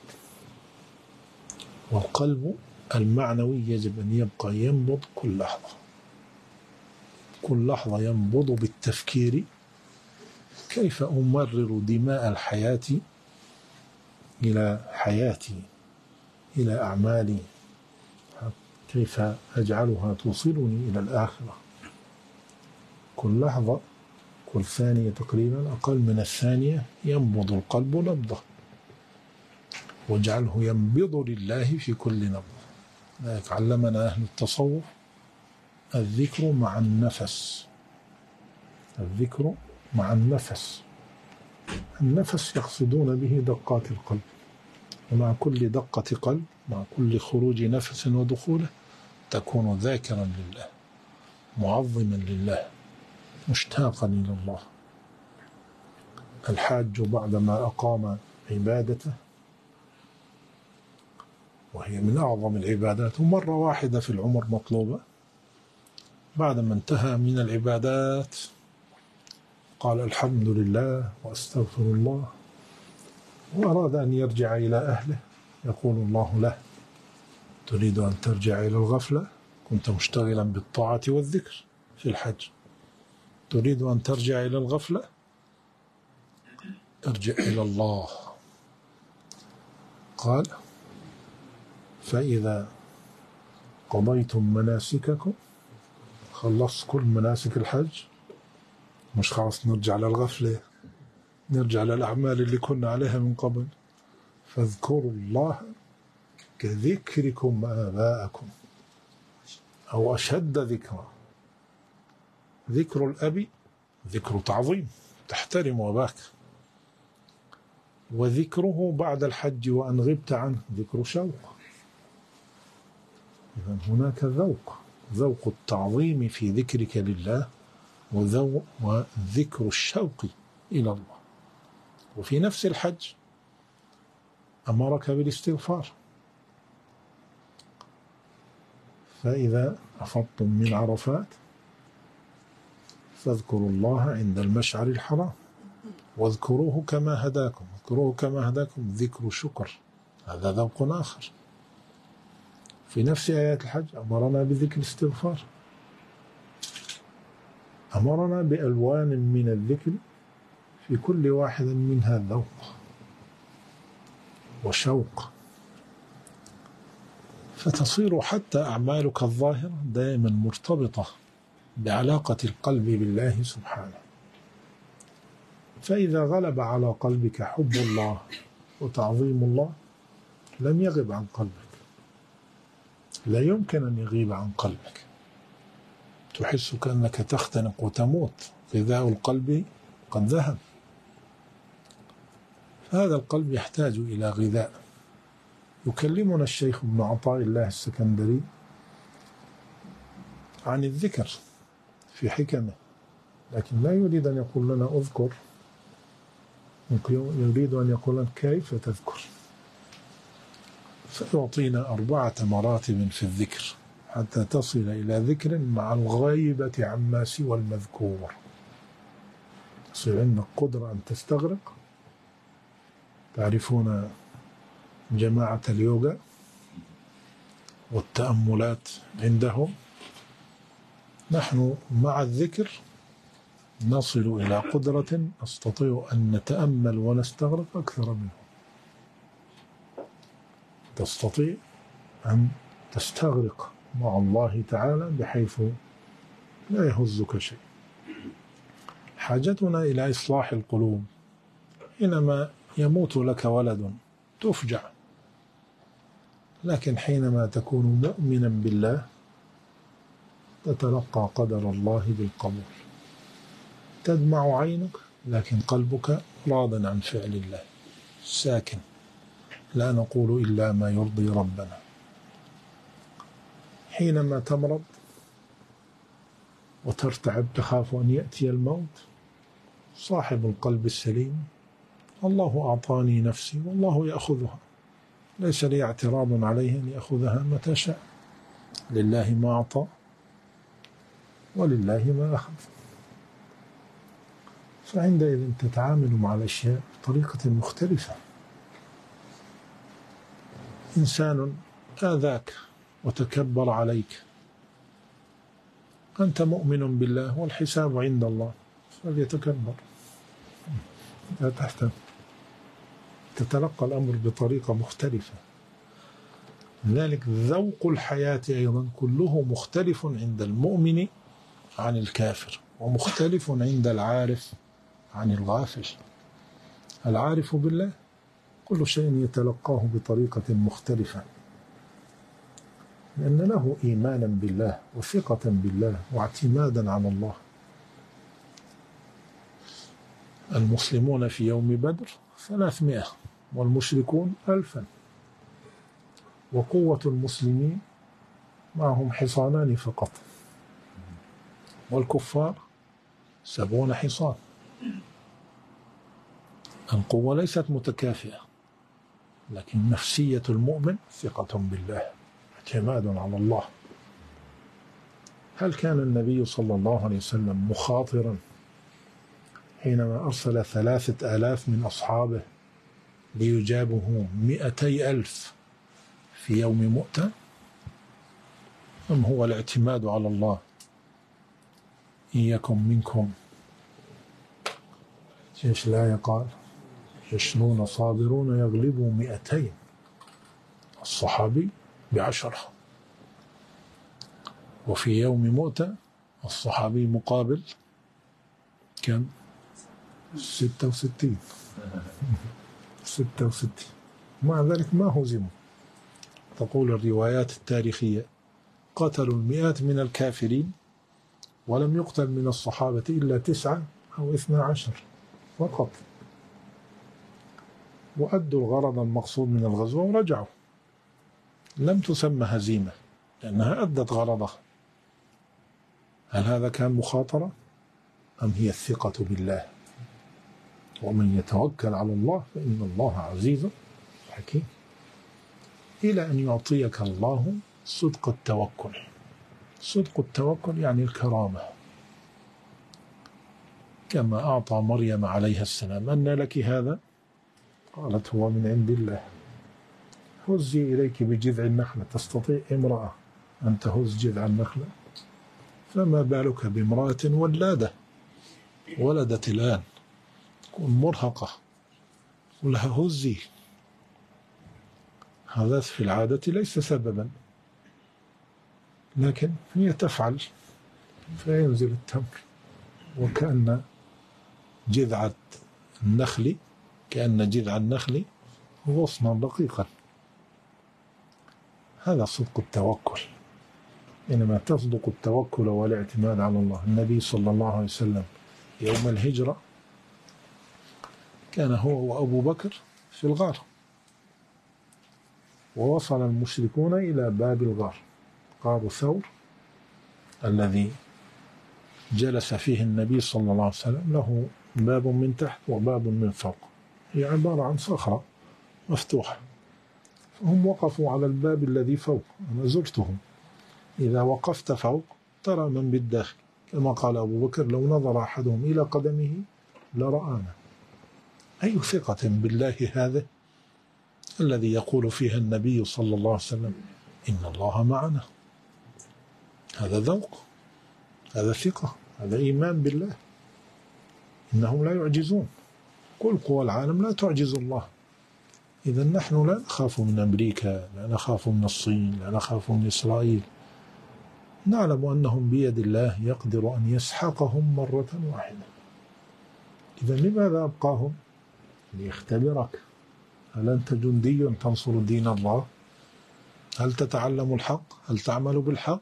والقلب المعنوي يجب أن يبقى ينبض كل لحظة. كل لحظة ينبض بالتفكير كيف أمرر دماء الحياة إلى حياتي إلى أعمالي. كيف أجعلها توصلني إلى الآخرة؟ كل لحظة كل ثانية تقريبا أقل من الثانية ينبض القلب نبضة. واجعله ينبض لله في كل نبضة. ذلك علمنا أهل التصوف. الذكر مع النفس. الذكر مع النفس. النفس يقصدون به دقات القلب. ومع كل دقة قلب مع كل خروج نفس ودخوله تكون ذاكرا لله معظما لله مشتاقا إلى الله. الحاج بعدما أقام عبادته وهي من أعظم العبادات ومرة واحدة في العمر مطلوبة. بعدما انتهى من العبادات قال الحمد لله وأستغفر الله. وأراد أن يرجع إلى أهله. يقول الله له تريد أن ترجع إلى الغفلة؟ كنت مشتغلا بالطاعة والذكر في الحج. تريد أن ترجع إلى الغفلة؟ ارجع إلى الله. قال فإذا قضيتم مناسككم خلصت كل مناسك الحج مش خلاص نرجع للغفلة. نرجع للأعمال اللي كنا عليها من قبل. فاذكروا الله كذكركم آباءكم أو أشد ذكرا ذكر الأب ذكر تعظيم تحترم أباك. وذكره بعد الحج وأن غبت عنه ذكر شوق. إذا هناك ذوق ذوق التعظيم في ذكرك لله وذو وذكر الشوق إلى الله. وفي نفس الحج أمرك بالاستغفار. فإذا أفضتم من عرفات فاذكروا الله عند المشعر الحرام واذكروه كما هداكم. اذكروه كما هداكم ذكر شكر هذا ذوق آخر. في نفس آيات الحج أمرنا بذكر الاستغفار. أمرنا بألوان من الذكر في كل واحد منها ذوق وشوق. فتصير حتى أعمالك الظاهرة دائما مرتبطة بعلاقة القلب بالله سبحانه. فإذا غلب على قلبك حب الله وتعظيم الله لم يغب عن قلبك. لا يمكن أن يغيب عن قلبك. تحس كأنك تختنق وتموت. غذاء القلب قد ذهب. هذا القلب يحتاج إلى غذاء. يكلمنا الشيخ ابن عطاء الله السكندري عن الذكر في حكمه لكن لا يريد أن يقول لنا أذكر يريد أن يقول لنا كيف تذكر. فيعطينا أربعة مراتب في الذكر حتى تصل إلى ذكر مع الغيبة عما سوى المذكور. تصير عندك قدرة أن تستغرق تعرفون جماعة اليوغا والتأملات عندهم؟ نحن مع الذكر نصل إلى قدرة نستطيع أن نتأمل ونستغرق أكثر منه. تستطيع أن تستغرق مع الله تعالى بحيث لا يهزك شيء. حاجتنا إلى إصلاح القلوب حينما يموت لك ولد. تفجع. لكن حينما تكون مؤمنا بالله تتلقى قدر الله بالقبول. تدمع عينك لكن قلبك راض عن فعل الله. ساكن. لا نقول إلا ما يرضي ربنا. حينما تمرض وترتعب تخاف أن يأتي الموت صاحب القلب السليم الله أعطاني نفسي والله يأخذها. ليس لي اعتراض عليه أن يأخذها متى شاء. لله ما أعطى ولله ما أخذ. فعندئذ تتعامل مع الأشياء بطريقة مختلفة. إنسان آذاك وتكبر عليك. أنت مؤمن بالله والحساب عند الله. فليتكبر. لا تحتم تتلقى الأمر بطريقة مختلفة. لذلك ذوق الحياة أيضا كله مختلف عند المؤمن عن الكافر ومختلف عند العارف عن الغافل. العارف بالله كل شيء يتلقاه بطريقة مختلفة لأن له إيمانا بالله وثقة بالله واعتمادا على الله. المسلمون في يوم بدر ثلاثمائة والمشركون ألفا. وقوة المسلمين معهم حصانان فقط. والكفار سبعون حصان. القوة ليست متكافئة لكن نفسية المؤمن ثقة بالله اعتماد على الله. هل كان النبي صلى الله عليه وسلم مخاطرا حينما أرسل ثلاثة آلاف من أصحابه ليجابه مئتي ألف في يوم مؤتة أم هو الاعتماد على الله؟ إن يكن منكم. إيش لا يقال؟ عشرون صابرون يغلبوا مئتين الصحابي بعشرة. وفي يوم مؤتة الصحابي مقابل كم؟ ستة وستين. <laughs> ستة وستين. مع ذلك ما هزموا؟ تقول الروايات التاريخية قتلوا المئات من الكافرين ولم يقتل من الصحابة إلا تسعة أو اثنا عشر فقط. وأدوا الغرض المقصود من الغزوة ورجعوا. لم تسمى هزيمة لأنها أدت غرضها. هل هذا كان مخاطرة أم هي الثقة بالله؟ ومن يتوكل على الله فإن الله عزيز حكيم. إلى أن يعطيك الله صدق التوكل. صدق التوكل يعني الكرامة. كما أعطى مريم عليها السلام أن لك هذا؟ قالت هو من عند الله. هزي إليك بجذع النخلة. تستطيع امرأة أن تهز جذع النخلة؟ فما بالك بامرأة ولادة؟ ولدت الآن. تكون مرهقة. ولها هزي. هذا في العادة ليس سببا. لكن هي تفعل فينزل التمر. وكأن جذعة النخل كأن جذع النخل غصنا رقيقا هذا صدق التوكل. إنما تصدق التوكل والاعتماد على الله. النبي صلى الله عليه وسلم يوم الهجرة كان هو وأبو بكر في الغار. ووصل المشركون إلى باب الغار. غار ثور الذي جلس فيه النبي صلى الله عليه وسلم. له باب من تحت وباب من فوق. هي عبارة عن صخرة مفتوحة. هم وقفوا على الباب الذي فوق. أنا زرتهم. إذا وقفت فوق ترى من بالداخل. كما قال أبو بكر لو نظر أحدهم إلى قدمه لرآنا. أي ثقة بالله هذا الذي يقول فيها النبي صلى الله عليه وسلم إن الله معنا؟ هذا ذوق هذا ثقة هذا إيمان بالله. إنهم لا يعجزون. كل قوى العالم لا تعجز الله. إذا نحن لا نخاف من أمريكا لا نخاف من الصين لا نخاف من إسرائيل. نعلم أنهم بيد الله يقدر أن يسحقهم مرة واحدة. إذا لماذا أبقاهم؟ ليختبرك. هل أنت جندي تنصر دين الله؟ هل تتعلم الحق؟ هل تعمل بالحق؟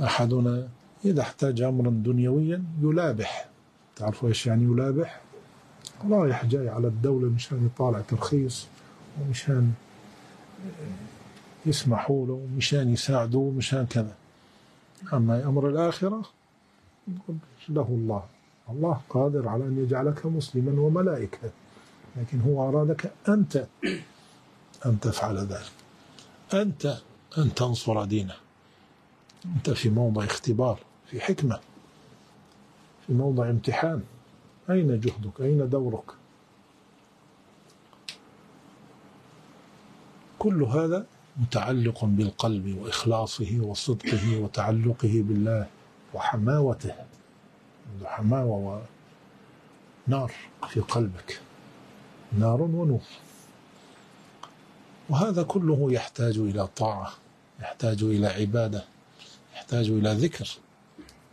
أحدنا إذا احتاج أمرا دنيويا يلابح. تعرفوا إيش يعني يلابح؟ رايح جاي على الدولة مشان يطالع ترخيص ومشان يسمحوا له ومشان يساعدوه ومشان كذا. أما أمر الآخرة له الله. الله قادر على أن يجعلك مسلما وملائكة لكن هو أرادك أنت أن تفعل ذلك. أنت أن تنصر دينه. أنت في موضع اختبار في حكمة في موضع امتحان. أين جهدك؟ أين دورك؟ كل هذا متعلق بالقلب وإخلاصه وصدقه وتعلقه بالله وحماوته. حماوة ونار في قلبك. نار ونور. وهذا كله يحتاج إلى طاعة يحتاج إلى عبادة يحتاج إلى ذكر.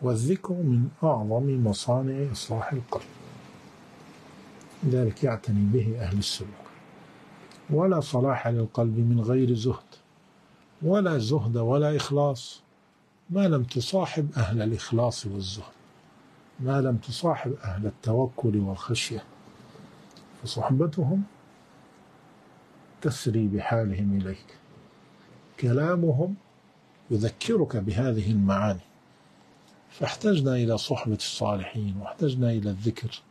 والذكر من أعظم مصانع إصلاح القلب. لذلك يعتني به أهل السلوك ولا صلاح للقلب من غير زهد. ولا زهد ولا إخلاص. ما لم تصاحب أهل الإخلاص والزهد. ما لم تصاحب أهل التوكل والخشية فصحبتهم تسري بحالهم إليك. كلامهم يذكرك بهذه المعاني. فاحتجنا إلى صحبة الصالحين واحتجنا إلى الذكر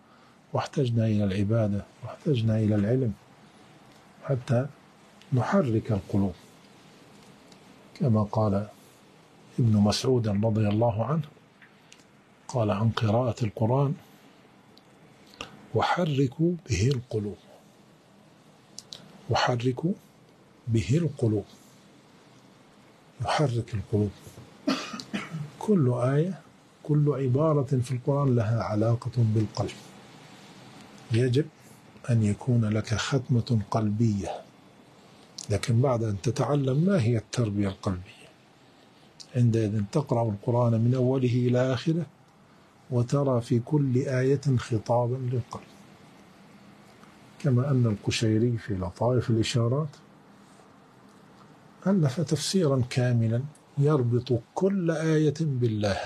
واحتجنا إلى العبادة واحتجنا إلى العلم حتى نحرك القلوب. كما قال ابن مسعود رضي الله عنه قال عن قراءة القرآن وحركوا به القلوب. وحركوا به القلوب. يحرك القلوب. كل آية كل عبارة في القرآن لها علاقة بالقلب. يجب أن يكون لك ختمة قلبية. لكن بعد أن تتعلم ما هي التربية القلبية؟ عندئذ تقرأ القرآن من أوله إلى آخره وترى في كل آية خطابا للقلب. كما أن القشيري في لطائف الإشارات ألف تفسيرا كاملا يربط كل آية بالله.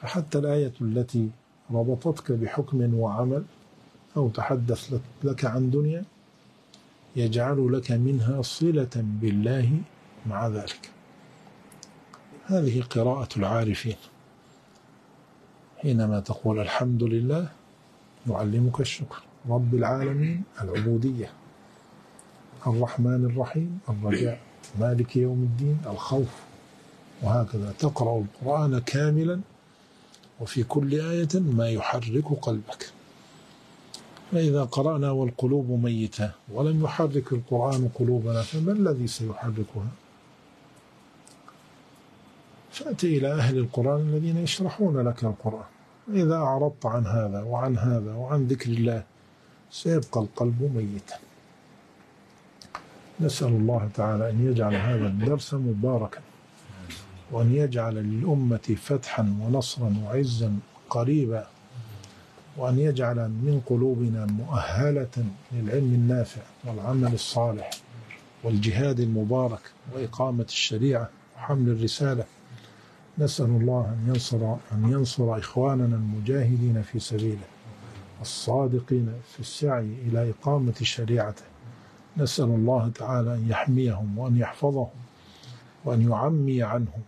فحتى الآية التي ربطتك بحكم وعمل أو تحدث لك عن دنيا يجعل لك منها صلة بالله مع ذلك. هذه قراءة العارفين. حينما تقول الحمد لله يعلمك الشكر. رب العالمين العبودية. الرحمن الرحيم الرجاء. مالك يوم الدين الخوف. وهكذا. تقرأ القرآن كاملا وفي كل آية ما يحرك قلبك. فإذا قرأنا والقلوب ميتة ولم يحرك القرآن قلوبنا فما الذي سيحركها؟ فأتي إلى أهل القرآن الذين يشرحون لك القرآن. إذا أعرضت عن هذا وعن هذا وعن ذكر الله سيبقى القلب ميتا. نسأل الله تعالى أن يجعل هذا الدرس مباركا وأن يجعل للأمة فتحا ونصرا وعزا قريبا وأن يجعل من قلوبنا مؤهلة للعلم النافع والعمل الصالح والجهاد المبارك وإقامة الشريعة وحمل الرسالة. نسأل الله أن ينصر أن ينصر إخواننا المجاهدين في سبيله الصادقين في السعي إلى إقامة شريعته. نسأل الله تعالى أن يحميهم وأن يحفظهم وأن يعمي عنهم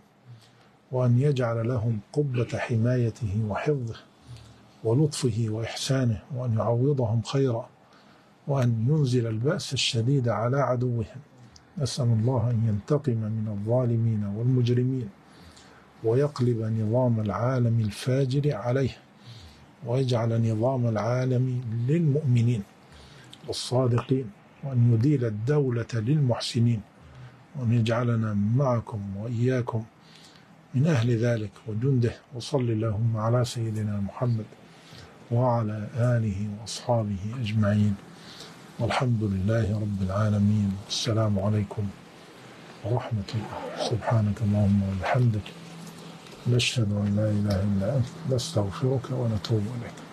وأن يجعل لهم قبة حمايته وحفظه ولطفه وإحسانه وأن يعوضهم خيرا وأن ينزل البأس الشديد على عدوهم. نسأل الله أن ينتقم من الظالمين والمجرمين. ويقلب نظام العالم الفاجر عليه ويجعل نظام العالم للمؤمنين والصادقين وأن يديل الدولة للمحسنين وأن يجعلنا معكم وإياكم من أهل ذلك وجنده. وصل اللهم على سيدنا محمد وعلى آله وأصحابه أجمعين. والحمد لله رب العالمين. السلام عليكم ورحمة الله. سبحانك اللهم وبحمدك. نشهد أن لا إله إلا أنت نستغفرك ونتوب إليك.